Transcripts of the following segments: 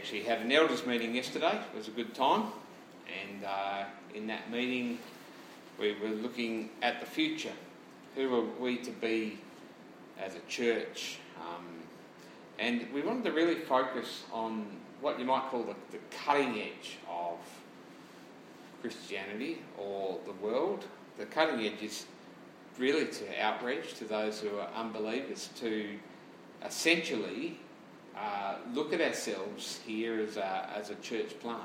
actually had an elders meeting yesterday. It was a good time, and uh, in that meeting, we were looking at the future. Who are we to be as a church? Um, and we wanted to really focus on what you might call the, the cutting edge of Christianity or the world. The cutting edge is really to outreach to those who are unbelievers, to essentially uh, look at ourselves here as a, as a church plant,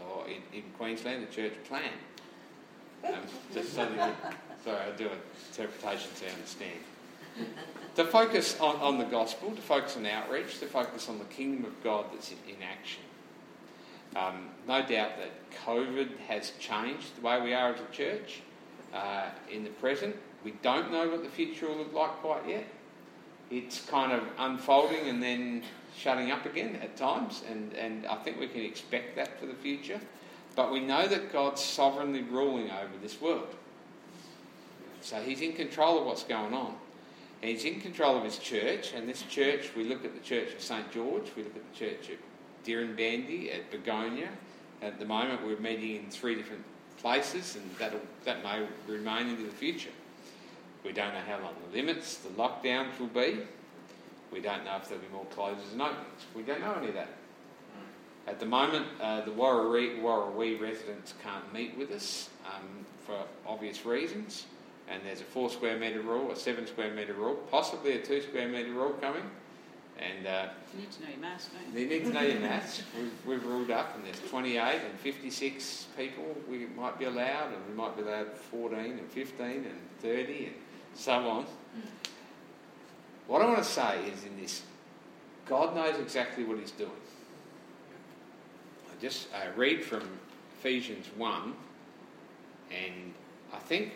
or in, in Queensland, a church plan. Um, just so sorry, I'll do an interpretation to understand. to focus on, on the gospel, to focus on outreach, to focus on the kingdom of God that's in, in action. Um, no doubt that COVID has changed the way we are as a church uh, in the present. We don't know what the future will look like quite yet. It's kind of unfolding and then shutting up again at times, and, and I think we can expect that for the future. But we know that God's sovereignly ruling over this world. So He's in control of what's going on. And He's in control of His church, and this church, we look at the church of St. George, we look at the church of Dirranbandi, at Begonia. At the moment, we're meeting in three different places, and that'll, that may remain into the future. We don't know how long the limits, the lockdowns will be. We don't know if there'll be more closures and openings. We don't know any of that. At the moment, uh, the Warrawee, Warrawee residents can't meet with us um, for obvious reasons, and there's a four square metre rule, a seven square metre rule, possibly a two square metre rule coming. And uh, You need to know your maths, don't you? you need to know your maths. We've, we've ruled up, and there's 28 and 56 people we might be allowed, and we might be allowed 14 and 15 and 30 and so on. What I want to say is in this, God knows exactly what He's doing. I just uh, read from Ephesians 1, and I think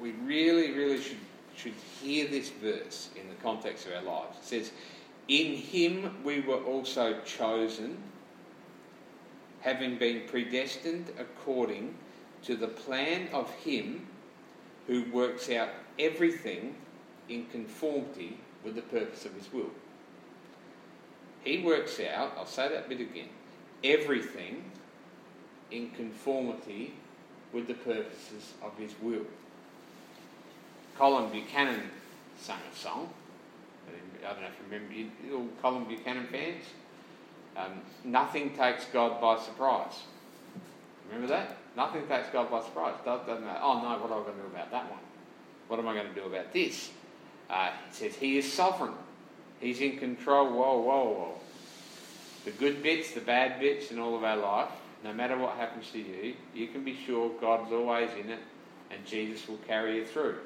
we really, really should, should hear this verse in the context of our lives. It says, In Him we were also chosen, having been predestined according to the plan of Him who works out everything in conformity with the purpose of His will. He works out, I'll say that bit again, everything in conformity with the purposes of His will. Colin Buchanan sang a song. I don't know if you remember, you all Colin Buchanan fans? Um, nothing takes God by surprise. Remember that? Nothing takes God by surprise. Doesn't, matter. Oh no, what am I going to do about that one? What am I going to do about this? Uh, he says He is sovereign. He's in control. Whoa, whoa, whoa. The good bits, the bad bits in all of our life, no matter what happens to you, you can be sure God's always in it and Jesus will carry you through.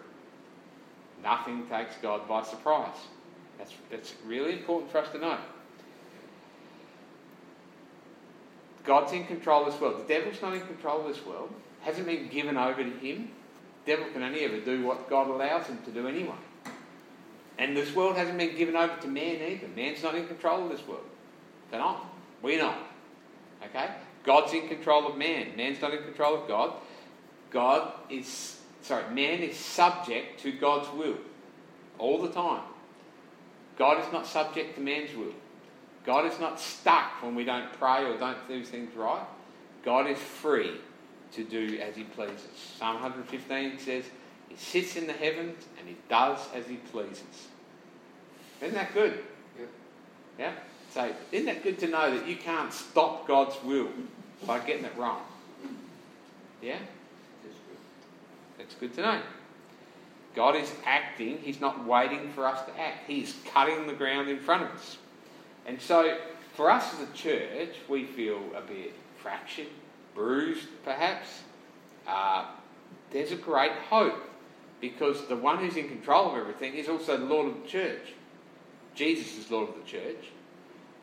Nothing takes God by surprise. That's, that's really important for us to know. God's in control of this world. The devil's not in control of this world. Hasn't been given over to him. Devil can only ever do what God allows him to do anyway. And this world hasn't been given over to man either. Man's not in control of this world. They're not. We're not. Okay? God's in control of man. Man's not in control of God. God is, sorry, man is subject to God's will all the time. God is not subject to man's will. God is not stuck when we don't pray or don't do things right. God is free to do as he pleases. Psalm 115 says, He sits in the heavens and he does as he pleases. Isn't that good? Yep. Yeah? So, isn't that good to know that you can't stop God's will by getting it wrong? Yeah? That's good to know. God is acting, He's not waiting for us to act. He's cutting the ground in front of us. And so, for us as a church, we feel a bit fractured, bruised perhaps. Uh, there's a great hope because the one who's in control of everything is also the Lord of the church. Jesus is Lord of the church,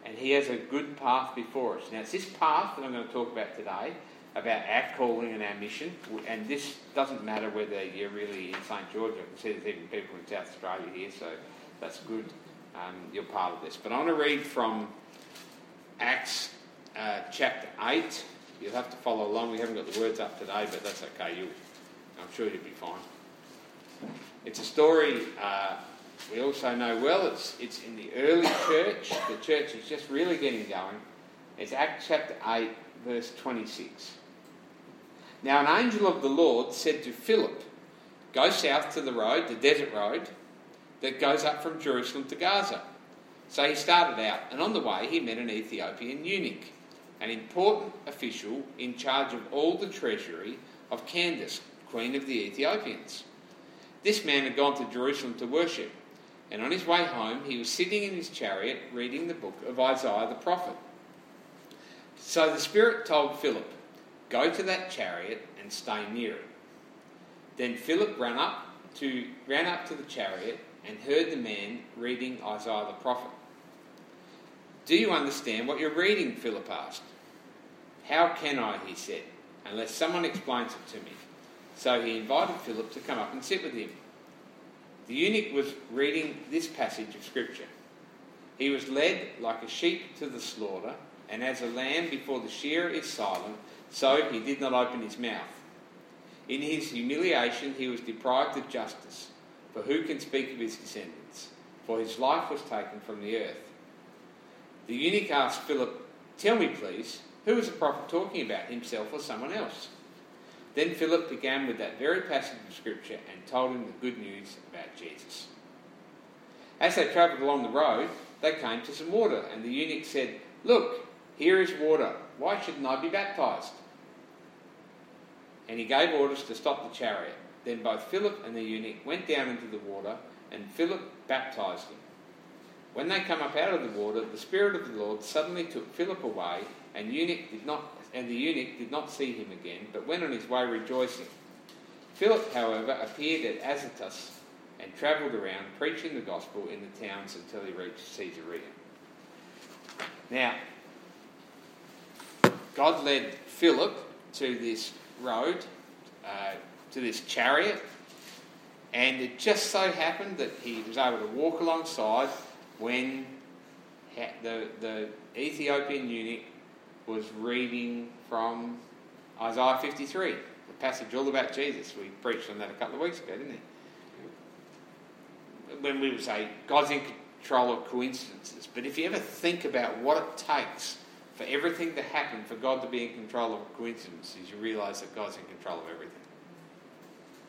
and He has a good path before us. Now, it's this path that I'm going to talk about today about our calling and our mission. And this doesn't matter whether you're really in St George. I can see there's even people in South Australia here, so that's good. Um, you're part of this. But I want to read from Acts uh, chapter 8. You'll have to follow along. We haven't got the words up today, but that's okay. You, I'm sure you'll be fine. It's a story uh, we also know well. It's, it's in the early church. The church is just really getting going. It's Acts chapter 8, verse 26. Now, an angel of the Lord said to Philip, Go south to the road, the desert road, that goes up from Jerusalem to Gaza. So he started out, and on the way he met an Ethiopian eunuch, an important official in charge of all the treasury of Candace, queen of the Ethiopians. This man had gone to Jerusalem to worship, and on his way home he was sitting in his chariot reading the book of Isaiah the prophet. So the Spirit told Philip, Go to that chariot and stay near it. Then Philip ran up to ran up to the chariot and heard the man reading Isaiah the prophet. Do you understand what you're reading? Philip asked. How can I, he said, unless someone explains it to me? So he invited Philip to come up and sit with him. The eunuch was reading this passage of Scripture. He was led like a sheep to the slaughter, and as a lamb before the shearer is silent, so he did not open his mouth. In his humiliation, he was deprived of justice. For who can speak of his descendants? For his life was taken from the earth. The eunuch asked Philip, Tell me, please, who was the prophet talking about, himself or someone else? Then Philip began with that very passage of Scripture and told him the good news about Jesus. As they travelled along the road, they came to some water, and the eunuch said, Look, here is water. Why shouldn't I be baptized? And he gave orders to stop the chariot. Then both Philip and the eunuch went down into the water, and Philip baptized him. When they come up out of the water, the Spirit of the Lord suddenly took Philip away, and eunuch did not and the eunuch did not see him again, but went on his way rejoicing. Philip, however, appeared at Azotus and travelled around preaching the gospel in the towns until he reached Caesarea. Now, God led Philip to this road, uh, to this chariot, and it just so happened that he was able to walk alongside when the, the Ethiopian eunuch was reading from Isaiah 53, the passage all about Jesus. We preached on that a couple of weeks ago, didn't we? When we would say God's in control of coincidences, but if you ever think about what it takes for everything to happen, for God to be in control of coincidences, you realise that God's in control of everything.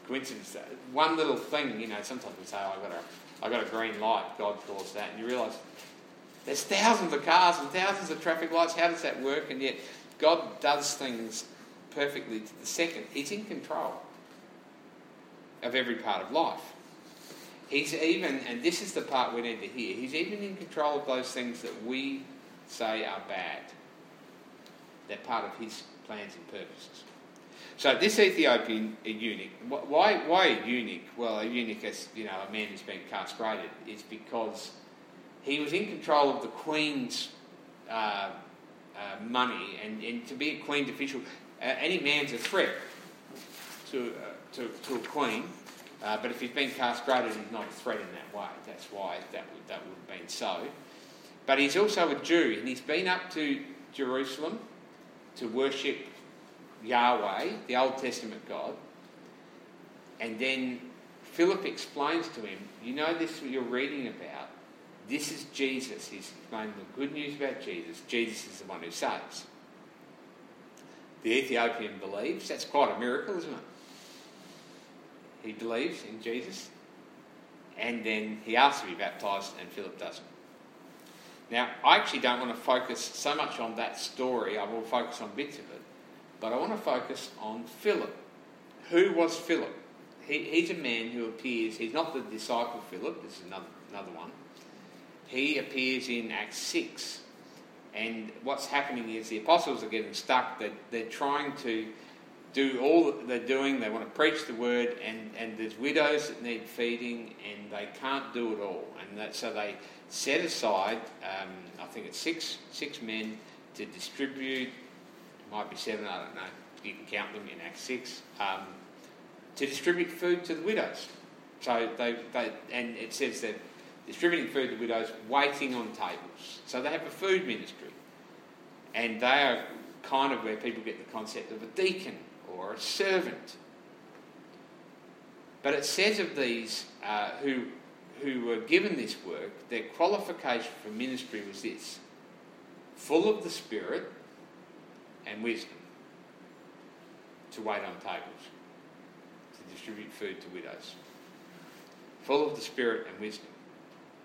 Coincidence, one little thing, you know, sometimes we say, oh, I've got a, I got a green light, God caused that, and you realise there's thousands of cars and thousands of traffic lights. How does that work? And yet, God does things perfectly to the second. He's in control of every part of life. He's even, and this is the part we need to hear, he's even in control of those things that we say are bad. They're part of his plans and purposes. So this Ethiopian eunuch, why, why a eunuch? Well, a eunuch is, you know, a man who's been castrated, is because he was in control of the Queen's uh, uh, money, and, and to be a Queen's official, uh, any man's a threat to, uh, to, to, a Queen. Uh, but if he's been castrated, he's not a threat in that way. That's why that would, that would have been so. But he's also a Jew, and he's been up to Jerusalem to worship Yahweh, the Old Testament God. And then Philip explains to him, You know this what you're reading about? This is Jesus. He's explaining the good news about Jesus. Jesus is the one who saves. The Ethiopian believes. That's quite a miracle, isn't it? He believes in Jesus. And then he asks to be baptized, and Philip doesn't. Now, I actually don't want to focus so much on that story. I will focus on bits of it. But I want to focus on Philip. Who was Philip? He, he's a man who appears, he's not the disciple Philip, this is another, another one he appears in Acts 6. And what's happening is the apostles are getting stuck. They're, they're trying to do all they're doing. They want to preach the word, and, and there's widows that need feeding, and they can't do it all. And that, so they set aside, um, I think it's six, six men to distribute, might be seven, I don't know, you can count them in Acts 6, um, to distribute food to the widows. So they, they and it says that distributing food to widows, waiting on tables. So they have a food ministry. And they are kind of where people get the concept of a deacon or a servant. But it says of these uh, who, who were given this work, their qualification for ministry was this full of the Spirit and wisdom to wait on tables, to distribute food to widows. Full of the Spirit and wisdom.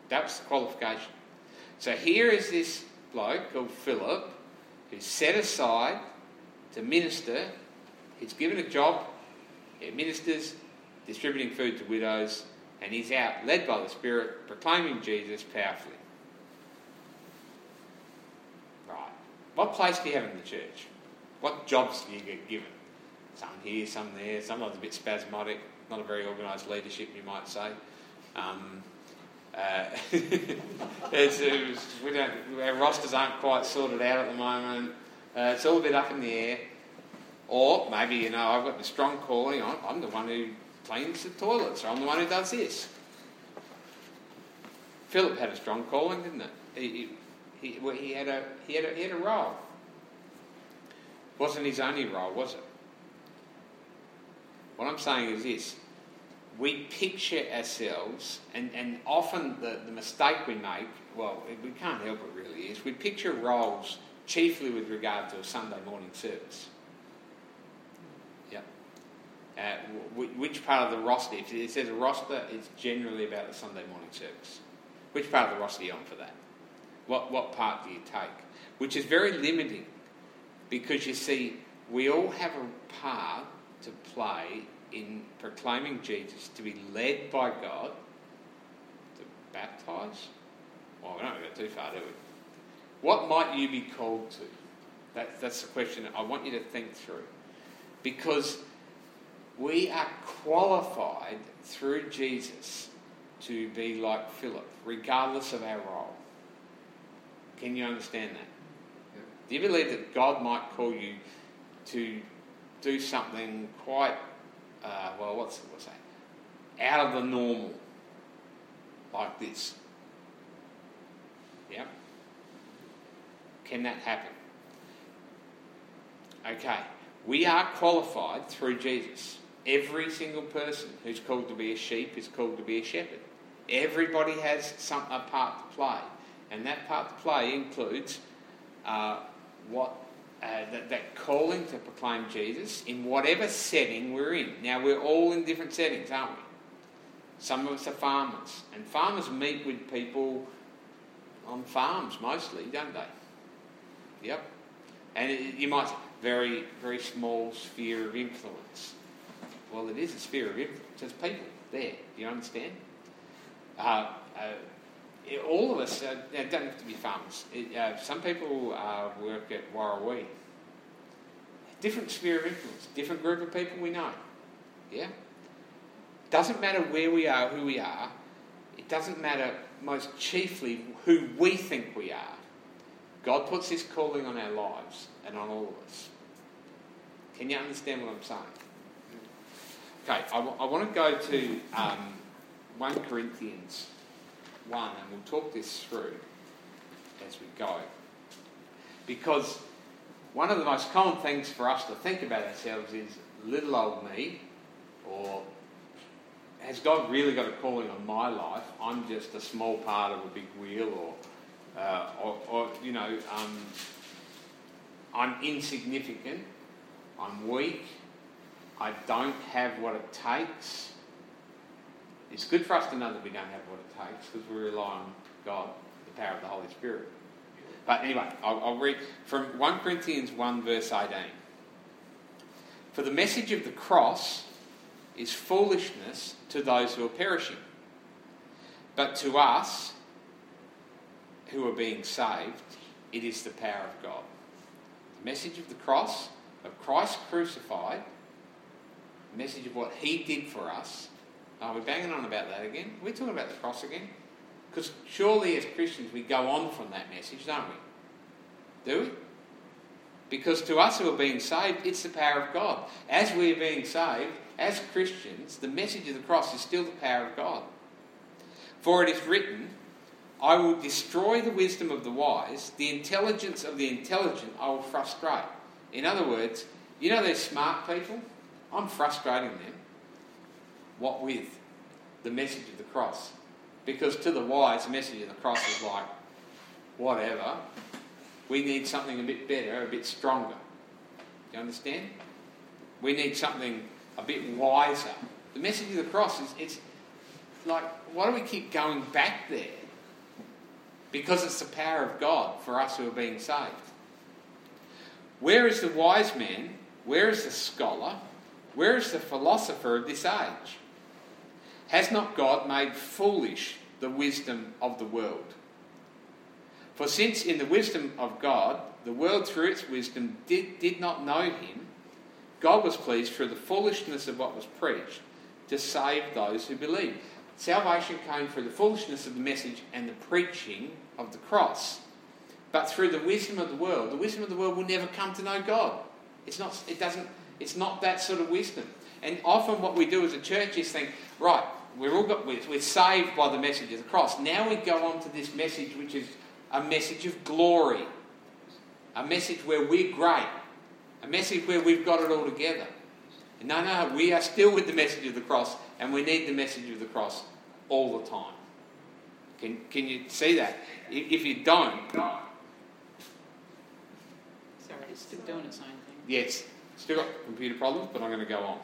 That was the qualification. So here is this bloke called Philip who's set aside to minister. He's given a job, he ministers, distributing food to widows, and he's out, led by the Spirit, proclaiming Jesus powerfully. Right. What place do you have in the church? What jobs do you get given? Some here, some there, sometimes a bit spasmodic, not a very organised leadership, you might say. Um, uh, it's, it's, we don't, our rosters aren't quite sorted out at the moment. Uh, it's all a bit up in the air. Or maybe, you know, I've got the strong calling on, I'm the one who cleans the toilets, or I'm the one who does this. Philip had a strong calling, didn't it? He, he, well, he, had, a, he, had, a, he had a role. Wasn't his only role, was it? What I'm saying is this we picture ourselves, and, and often the, the mistake we make, well, we can't help it really, is we picture roles chiefly with regard to a Sunday morning service. Yep. Uh, which part of the roster, if it says a roster, it's generally about the Sunday morning service. Which part of the roster are you on for that? What, what part do you take? Which is very limiting because you see, we all have a part to play in proclaiming Jesus, to be led by God, to baptize. Well, we don't go too far, do we? What might you be called to? That, that's the question I want you to think through. Because we are qualified through Jesus to be like Philip, regardless of our role. Can you understand that? Yeah. Do you believe that God might call you to do something quite uh, well, what's what's that? Out of the normal, like this. Yeah. Can that happen? Okay, we are qualified through Jesus. Every single person who's called to be a sheep is called to be a shepherd. Everybody has some a part to play, and that part to play includes uh, what uh, that, that calling to proclaim Jesus in whatever setting we're in. Now, we're all in different settings, aren't we? Some of us are farmers, and farmers meet with people on farms mostly, don't they? Yep. And it, you might say, very, very small sphere of influence. Well, it is a sphere of influence. There's people there. Do you understand? Uh, all of us uh, don't have to be farmers. It, uh, some people uh, work at Warrawee. Different sphere of influence, different group of people we know. Yeah? Doesn't matter where we are, who we are. It doesn't matter most chiefly who we think we are. God puts His calling on our lives and on all of us. Can you understand what I'm saying? Okay, I, w- I want to go to um, 1 Corinthians 1, and we'll talk this through as we go. Because one of the most common things for us to think about ourselves is little old me, or has God really got a calling on my life? I'm just a small part of a big wheel, or, uh, or, or, you know, um, I'm insignificant, I'm weak, I don't have what it takes. It's good for us to know that we don't have what it takes because we rely on God, the power of the Holy Spirit. But anyway, I'll, I'll read from 1 Corinthians 1, verse 18. For the message of the cross is foolishness to those who are perishing. But to us who are being saved, it is the power of God. The message of the cross, of Christ crucified, the message of what he did for us, are we banging on about that again? Are we talking about the cross again? Because surely as Christians we go on from that message, don't we? Do we? Because to us who are being saved, it's the power of God. As we are being saved, as Christians, the message of the cross is still the power of God. For it is written, I will destroy the wisdom of the wise, the intelligence of the intelligent I will frustrate. In other words, you know those smart people? I'm frustrating them. What with? The message of the cross. Because to the wise, the message of the cross is like, whatever. We need something a bit better, a bit stronger. Do you understand? We need something a bit wiser. The message of the cross is it's like, why do we keep going back there? Because it's the power of God for us who are being saved. Where is the wise man? Where is the scholar? Where is the philosopher of this age? Has not God made foolish the wisdom of the world? For since in the wisdom of God, the world through its wisdom did, did not know him, God was pleased through the foolishness of what was preached to save those who believe. Salvation came through the foolishness of the message and the preaching of the cross. But through the wisdom of the world, the wisdom of the world will never come to know God. It's not, it doesn't, it's not that sort of wisdom. And often what we do as a church is think, right, we're all got, we're, we're saved by the message of the cross. Now we go on to this message which is a message of glory, a message where we're great, a message where we've got it all together. No, no, we are still with the message of the cross, and we need the message of the cross all the time. Can, can you see that? If you don't. Sorry, it's still doing its own thing. Yes, still got computer problems, but I'm going to go on.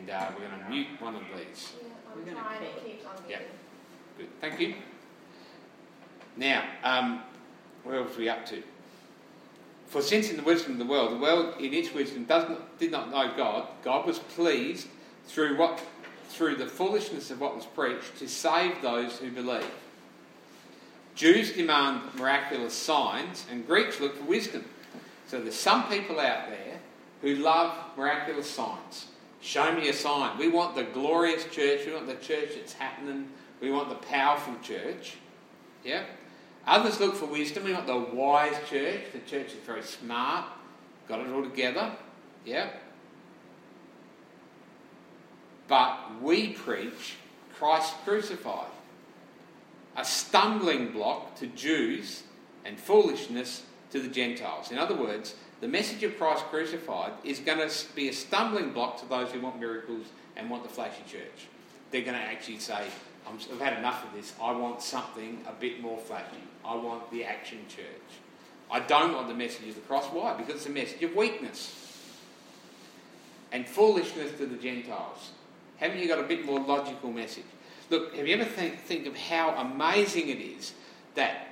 And uh, we're going to mute one of these. Yeah, I'm trying to keep on Yeah. Good, thank you. Now, um, where else are we up to? For since in the wisdom of the world, the world in its wisdom does not, did not know God, God was pleased through what through the foolishness of what was preached to save those who believe. Jews demand miraculous signs, and Greeks look for wisdom. So there's some people out there who love miraculous signs. Show me a sign. We want the glorious church. We want the church that's happening. We want the powerful church. Yeah? Others look for wisdom. We want the wise church. The church is very smart, got it all together. Yeah? But we preach Christ crucified, a stumbling block to Jews and foolishness to the Gentiles. In other words, the message of Christ crucified is going to be a stumbling block to those who want miracles and want the flashy church. They're going to actually say, I've had enough of this. I want something a bit more flashy. I want the action church. I don't want the message of the cross. Why? Because it's a message of weakness and foolishness to the Gentiles. Haven't you got a bit more logical message? Look, have you ever think, think of how amazing it is that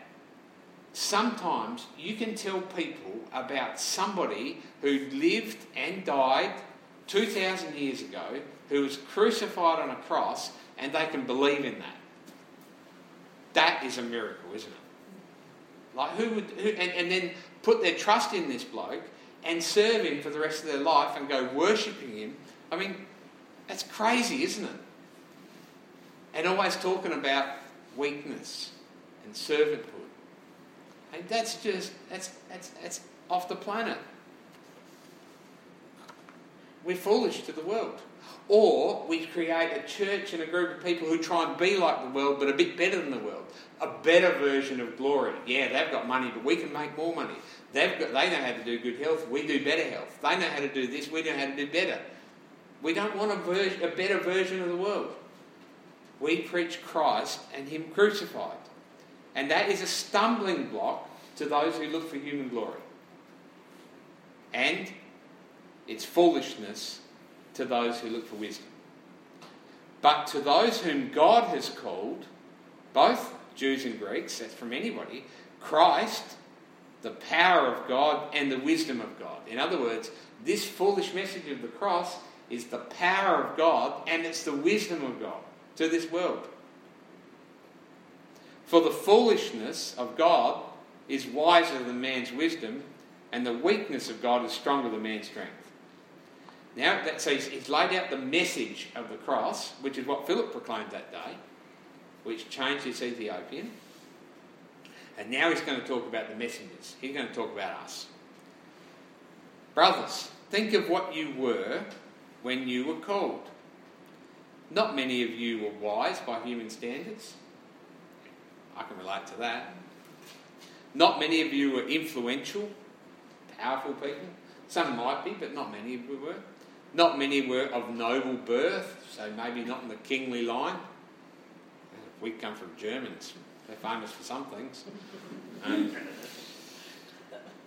sometimes you can tell people about somebody who lived and died 2,000 years ago, who was crucified on a cross, and they can believe in that. That is a miracle, isn't it? Like, who would, who, and, and then put their trust in this bloke and serve him for the rest of their life and go worshipping him. I mean, that's crazy, isn't it? And always talking about weakness and servanthood. And that's just, that's, that's, that's off the planet. We're foolish to the world. Or we create a church and a group of people who try and be like the world, but a bit better than the world. A better version of glory. Yeah, they've got money, but we can make more money. They've got, they know how to do good health, we do better health. They know how to do this, we know how to do better. We don't want a, ver- a better version of the world. We preach Christ and Him crucified. And that is a stumbling block to those who look for human glory. And it's foolishness to those who look for wisdom. But to those whom God has called, both Jews and Greeks, that's from anybody, Christ, the power of God and the wisdom of God. In other words, this foolish message of the cross is the power of God and it's the wisdom of God to this world. For the foolishness of God is wiser than man's wisdom, and the weakness of God is stronger than man's strength. Now, that, so he's, he's laid out the message of the cross, which is what Philip proclaimed that day, which changed this Ethiopian. And now he's going to talk about the messengers. He's going to talk about us. Brothers, think of what you were when you were called. Not many of you were wise by human standards. I can relate to that. Not many of you were influential, powerful people. Some might be, but not many of you were. Not many were of noble birth, so maybe not in the kingly line. We come from Germans. They're famous for some things. Um,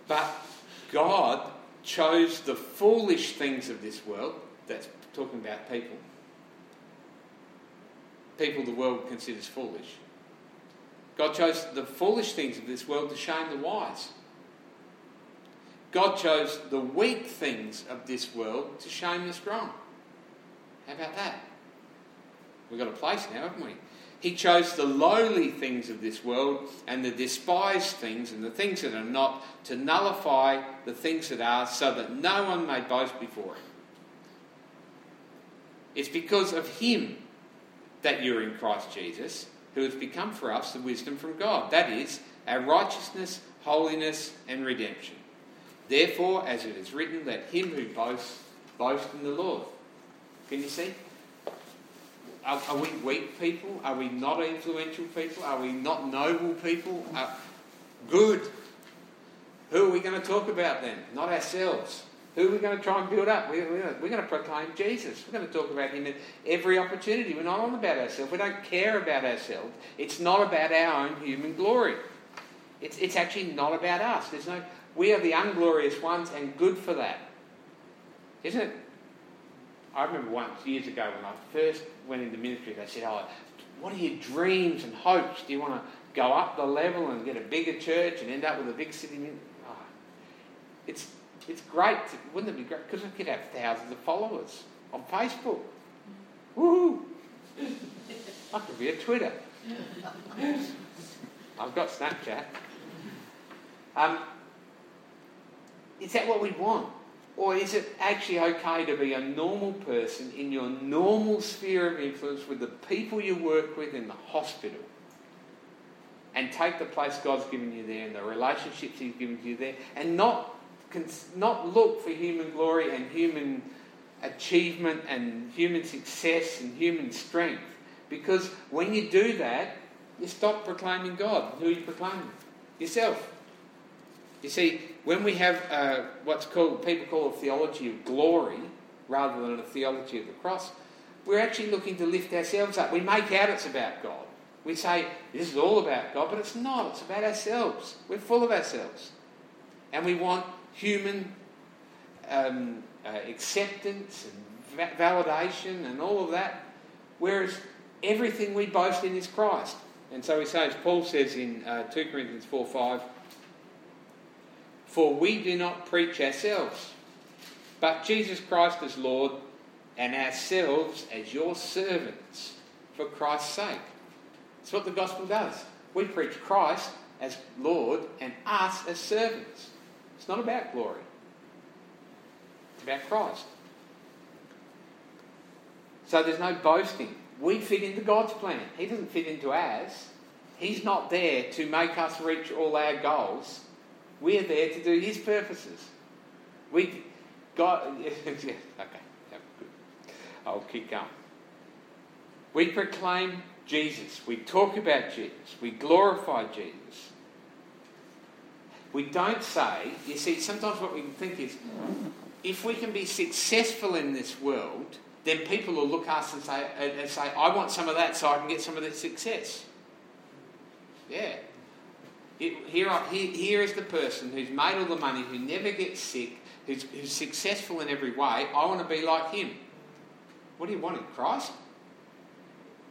but God chose the foolish things of this world, that's talking about people, people the world considers foolish. God chose the foolish things of this world to shame the wise. God chose the weak things of this world to shame the strong. How about that? We've got a place now, haven't we? He chose the lowly things of this world and the despised things and the things that are not to nullify the things that are, so that no one may boast before him. It's because of him that you're in Christ Jesus, who has become for us the wisdom from God. That is, our righteousness, holiness, and redemption. Therefore, as it is written, let him who boasts boast in the Lord. Can you see? Are, are, we weak people? Are we not influential people? Are we not noble people? Uh, good. Who are we going to talk about then? Not ourselves. Who are we going to try and build up? We're, we're, we're going to proclaim Jesus. We're going to talk about Him at every opportunity. We're not on about ourselves. We don't care about ourselves. It's not about our own human glory. It's, it's actually not about us. There's no. We are the unglorious ones, and good for that, isn't it? I remember once years ago when I first went into ministry, they said, "Oh, what are your dreams and hopes? Do you want to go up the level and get a bigger church and end up with a big city?" Oh, it's it's great. To, wouldn't it be great? Because we could have thousands of followers on Facebook. Woohoo! I could be a Twitter. I've got Snapchat. Um, is that what we want? Or is it actually okay to be a normal person in your normal sphere of influence with the people you work with in the hospital and take the place God's given you there and the relationships He's given you there and not, not look for human glory and human achievement and human success and human strength? Because when you do that, you stop proclaiming God. Who are you proclaiming? Yourself. You see, when we have uh, what's called, people call a theology of glory rather than a theology of the cross, we're actually looking to lift ourselves up. We make out it's about God. We say, this is all about God, but it's not. It's about ourselves. We're full of ourselves. And we want human um, uh, acceptance and va- validation and all of that, whereas everything we boast in is Christ. And so he says, Paul says in uh, 2 Corinthians 4 5, for we do not preach ourselves, but Jesus Christ as Lord, and ourselves as your servants for Christ's sake. That's what the gospel does. We preach Christ as Lord and us as servants. It's not about glory, it's about Christ. So there's no boasting. We fit into God's plan. He doesn't fit into ours. He's not there to make us reach all our goals. We're there to do His purposes. We, God, okay. I'll keep going. We proclaim Jesus. We talk about Jesus. We glorify Jesus. We don't say, you see, sometimes what we think is, if we can be successful in this world, then people will look at us and say, and say, I want some of that so I can get some of that success. Yeah, here, here is the person who's made all the money, who never gets sick, who's, who's successful in every way. I want to be like him. What do you want in Christ?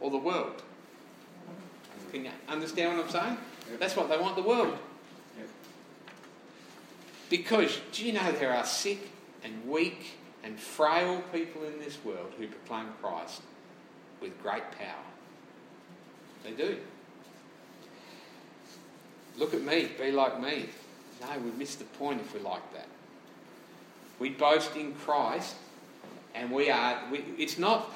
Or the world? Can you understand what I'm saying? That's what they want the world. Because do you know there are sick and weak and frail people in this world who proclaim Christ with great power? They do. Look at me, be like me. No, we miss the point if we're like that. We boast in Christ, and we are, we, it's not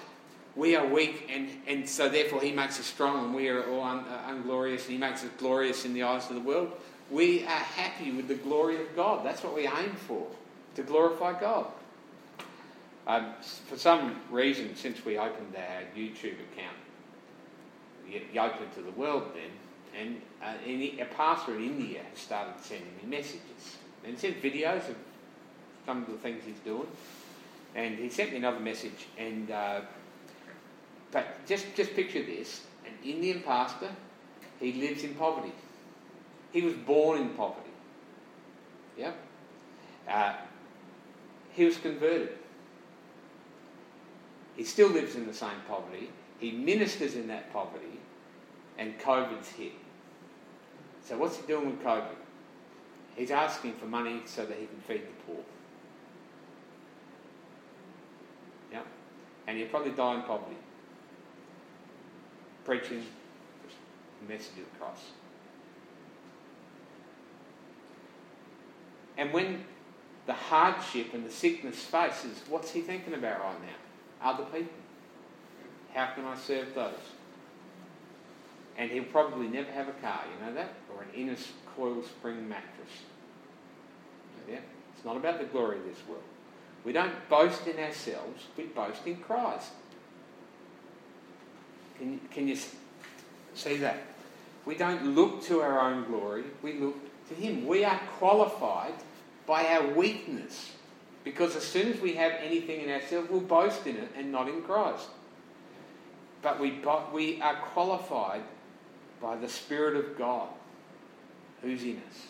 we are weak, and, and so therefore he makes us strong, and we are all un, uh, unglorious, and he makes us glorious in the eyes of the world. We are happy with the glory of God. That's what we aim for, to glorify God. Um, for some reason, since we opened our YouTube account, you, open to the world then, and uh, a pastor in India has started sending me messages. And sent videos of some of the things he's doing. And he sent me another message. And uh, but just just picture this: an Indian pastor he lives in poverty. He was born in poverty. Yep. Uh, he was converted. He still lives in the same poverty. He ministers in that poverty, and COVID's hit. So, what's he doing with COVID? He's asking for money so that he can feed the poor. Yeah? And he'll probably die in poverty. Preaching the message of the cross. And when the hardship and the sickness faces, what's he thinking about right now? Other people. How can I serve those? And he'll probably never have a car, you know that? Or an inner coil spring mattress. Yeah? It's not about the glory of this world. We don't boast in ourselves, we boast in Christ. Can can you see that? We don't look to our own glory, we look to Him. We are qualified by our weakness. Because as soon as we have anything in ourselves, we'll boast in it and not in Christ. But we, we are qualified by the Spirit of God who's in us.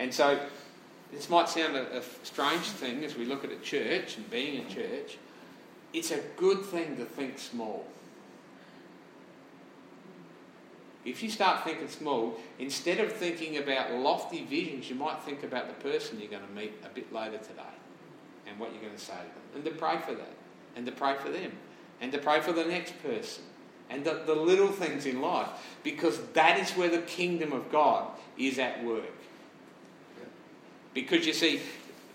And so, this might sound a, a strange thing as we look at a church and being a church. It's a good thing to think small. If you start thinking small, instead of thinking about lofty visions, you might think about the person you're going to meet a bit later today and what you're going to say to them. And to pray for that. And to pray for them. And to pray for the next person. And the, the little things in life. Because that is where the kingdom of God is at work. Because you see,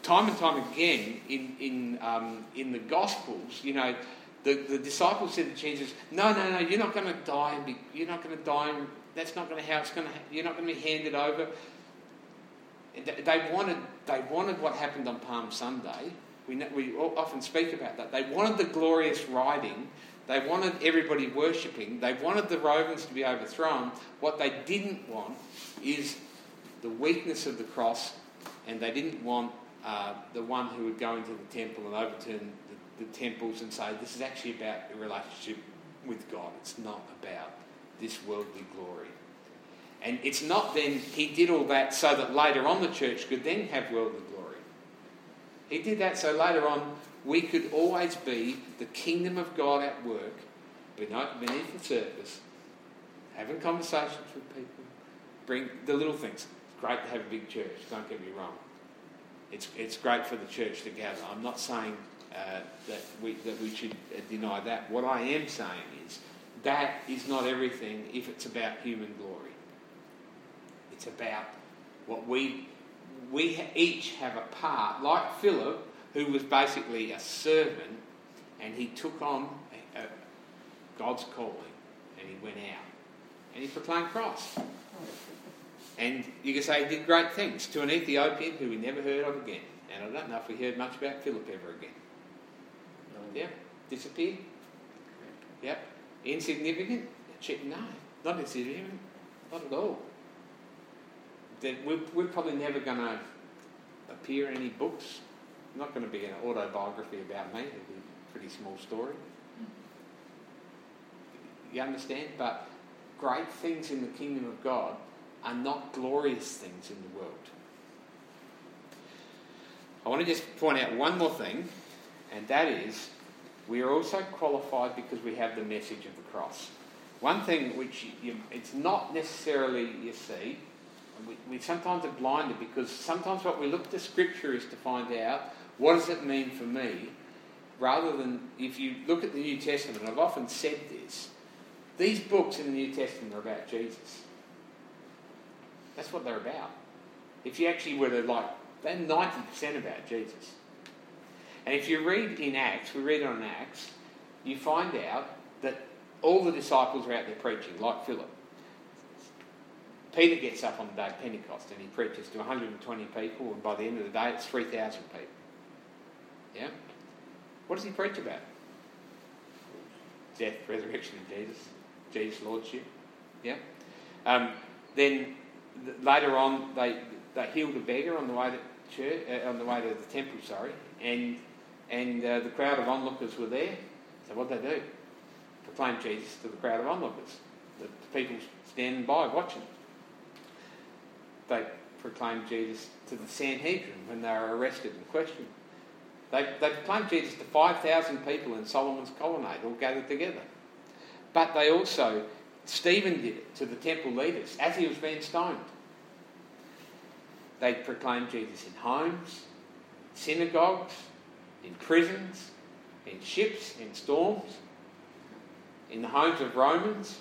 time and time again in, in, um, in the Gospels, you know, the, the disciples said to Jesus, "No, no, no, you're not going to die. And be, you're not going to die. And that's not going to how it's going to. You're not going to be handed over." They wanted, they wanted what happened on Palm Sunday. We, we often speak about that. They wanted the glorious riding. They wanted everybody worshipping. They wanted the Romans to be overthrown. What they didn't want is the weakness of the cross, and they didn't want uh, the one who would go into the temple and overturn the temples and say this is actually about a relationship with God. It's not about this worldly glory. And it's not then, he did all that so that later on the church could then have worldly glory. He did that so later on we could always be the kingdom of God at work beneath the surface, having conversations with people, bring the little things. It's great to have a big church, don't get me wrong. It's, it's great for the church to gather. I'm not saying uh, that, we, that we should uh, deny that. What I am saying is that is not everything if it's about human glory. It's about what we, we each have a part, like Philip, who was basically a servant, and he took on a, a, God's calling and he went out and he proclaimed Christ. And you can say he did great things to an Ethiopian who we never heard of again. And I don't know if we heard much about Philip ever again. Yeah, disappear. Yep. Insignificant? No, not insignificant. Not at all. We're, we're probably never going to appear in any books. Not going to be an autobiography about me. It'll be a pretty small story. You understand? But great things in the kingdom of God are not glorious things in the world. I want to just point out one more thing, and that is we are also qualified because we have the message of the cross. One thing which you, it's not necessarily, you see, we, we sometimes are blinded because sometimes what we look to Scripture is to find out what does it mean for me, rather than if you look at the New Testament, I've often said this, these books in the New Testament are about Jesus. That's what they're about. If you actually were to like, they're 90% about Jesus. And if you read in Acts, we read it on Acts, you find out that all the disciples are out there preaching, like Philip. Peter gets up on the day of Pentecost and he preaches to 120 people, and by the end of the day, it's 3,000 people. Yeah? What does he preach about? Death, resurrection of Jesus, Jesus' Lordship. Yeah? Um, then later on, they, they healed a beggar on the way to church, uh, on the way to the temple, sorry, and and uh, the crowd of onlookers were there. So what did they do? Proclaim Jesus to the crowd of onlookers. The people standing by watching. They proclaimed Jesus to the Sanhedrin when they were arrested and questioned. They, they proclaimed Jesus to 5,000 people in Solomon's colonnade, all gathered together. But they also, Stephen did it to the temple leaders as he was being stoned. They proclaimed Jesus in homes, synagogues, in prisons, in ships, in storms, in the homes of Romans,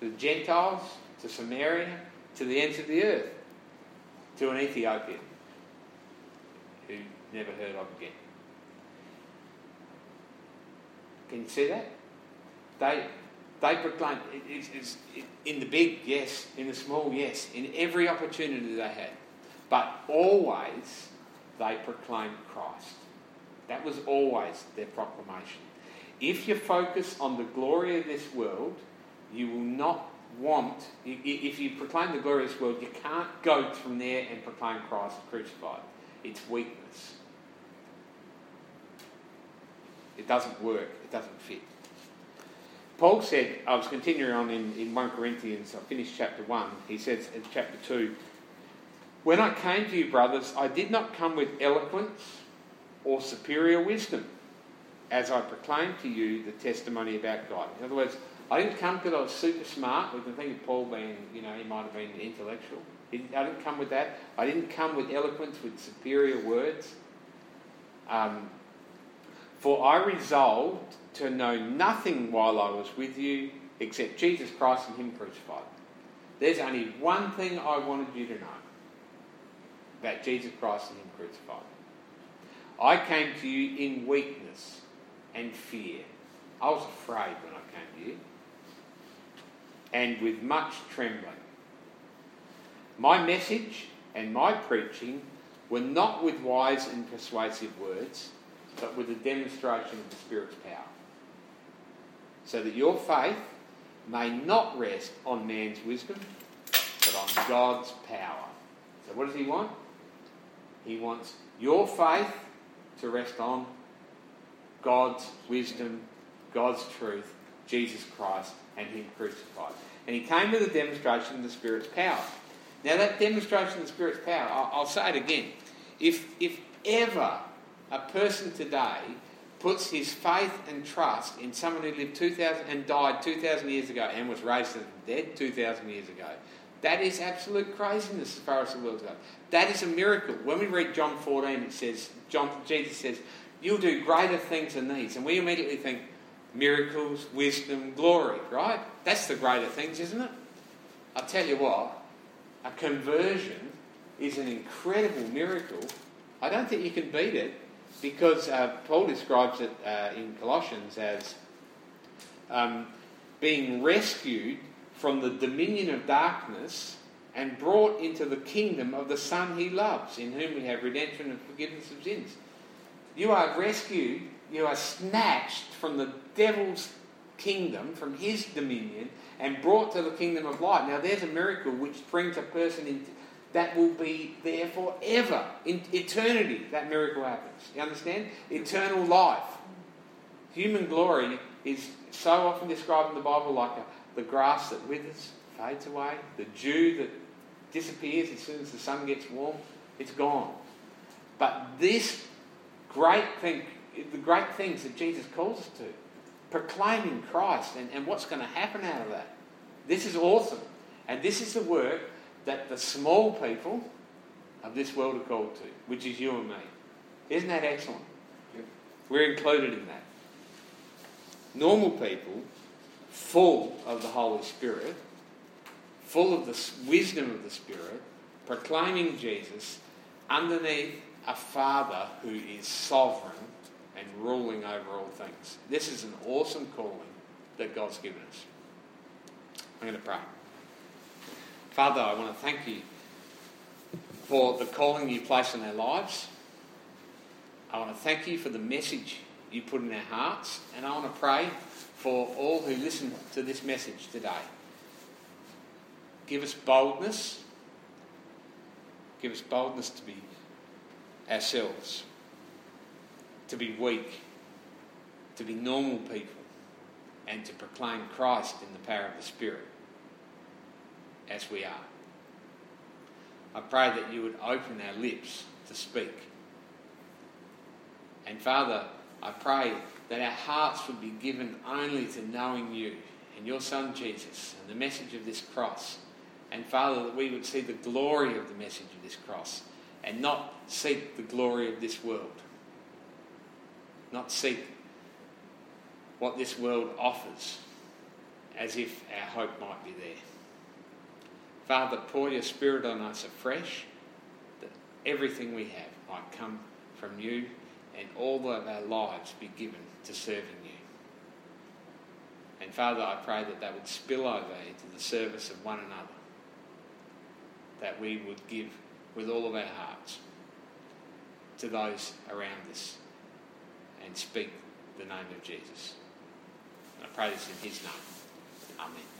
to the Gentiles, to Samaria, to the ends of the earth, to an Ethiopian who never heard of again. Can you see that? They, they proclaim, it, it, it's, it, in the big, yes, in the small, yes, in every opportunity they had. But always they proclaimed Christ. That was always their proclamation. If you focus on the glory of this world, you will not want, if you proclaim the glory of this world, you can't go from there and proclaim Christ crucified. It's weakness. It doesn't work, it doesn't fit. Paul said, I was continuing on in, in 1 Corinthians, I finished chapter 1. He says in chapter 2, When I came to you, brothers, I did not come with eloquence or superior wisdom, as I proclaimed to you the testimony about God. In other words, I didn't come because I was super smart. We can think of Paul being, you know, he might have been intellectual. I didn't come with that. I didn't come with eloquence, with superior words. Um, for I resolved to know nothing while I was with you except Jesus Christ and Him crucified. There's only one thing I wanted you to know about Jesus Christ and Him crucified. I came to you in weakness and fear. I was afraid when I came to you, and with much trembling. My message and my preaching were not with wise and persuasive words, but with a demonstration of the Spirit's power. So that your faith may not rest on man's wisdom, but on God's power. So, what does He want? He wants your faith to rest on God's wisdom, God's truth, Jesus Christ, and Him crucified. And He came with a demonstration of the Spirit's power. Now, that demonstration of the Spirit's power, I'll, I'll say it again. If, if ever a person today puts his faith and trust in someone who lived 2000 and died 2000 years ago and was raised from the dead 2000 years ago, that is absolute craziness as far as the world goes. That is a miracle. When we read John 14, it says, John, Jesus says, You'll do greater things than these. And we immediately think, miracles, wisdom, glory, right? That's the greater things, isn't it? I'll tell you what, a conversion is an incredible miracle. I don't think you can beat it because uh, Paul describes it uh, in Colossians as um, being rescued from the dominion of darkness and brought into the kingdom of the Son he loves, in whom we have redemption and forgiveness of sins. You are rescued, you are snatched from the devil's kingdom, from his dominion, and brought to the kingdom of light. Now, there's a miracle which brings a person into that will be there forever. In eternity, that miracle happens. You understand? Eternal life. Human glory is so often described in the Bible like a, the grass that withers, fades away, the dew that disappears as soon as the sun gets warm, it's gone. But this great thing, the great things that Jesus calls us to, proclaiming Christ and, and what's going to happen out of that. This is awesome. And this is the work that the small people of this world are called to, which is you and me. Isn't that excellent? Yep. We're included in that. Normal people, full of the Holy Spirit, full of the wisdom of the Spirit, proclaiming Jesus underneath a Father who is sovereign and ruling over all things. This is an awesome calling that God's given us. I'm going to pray. Father, I want to thank you for the calling you place in our lives. I want to thank you for the message you put in our hearts, and I want to pray for all who listen to this message today. Give us boldness. Give us boldness to be ourselves, to be weak, to be normal people, and to proclaim Christ in the power of the Spirit. as we are. I pray that you would open our lips to speak. And Father, I pray that our hearts would be given only to knowing you and your Son Jesus and the message of this cross. And Father, that we would see the glory of the message of this cross and not seek the glory of this world. Not seek what this world offers as if our hope might be there. Father, pour your Spirit on us afresh that everything we have might come from you and all of our lives be given to serving you. And Father, I pray that that would spill over into the service of one another, that we would give with all of our hearts to those around us and speak the name of Jesus. I pray this in his name. Amen.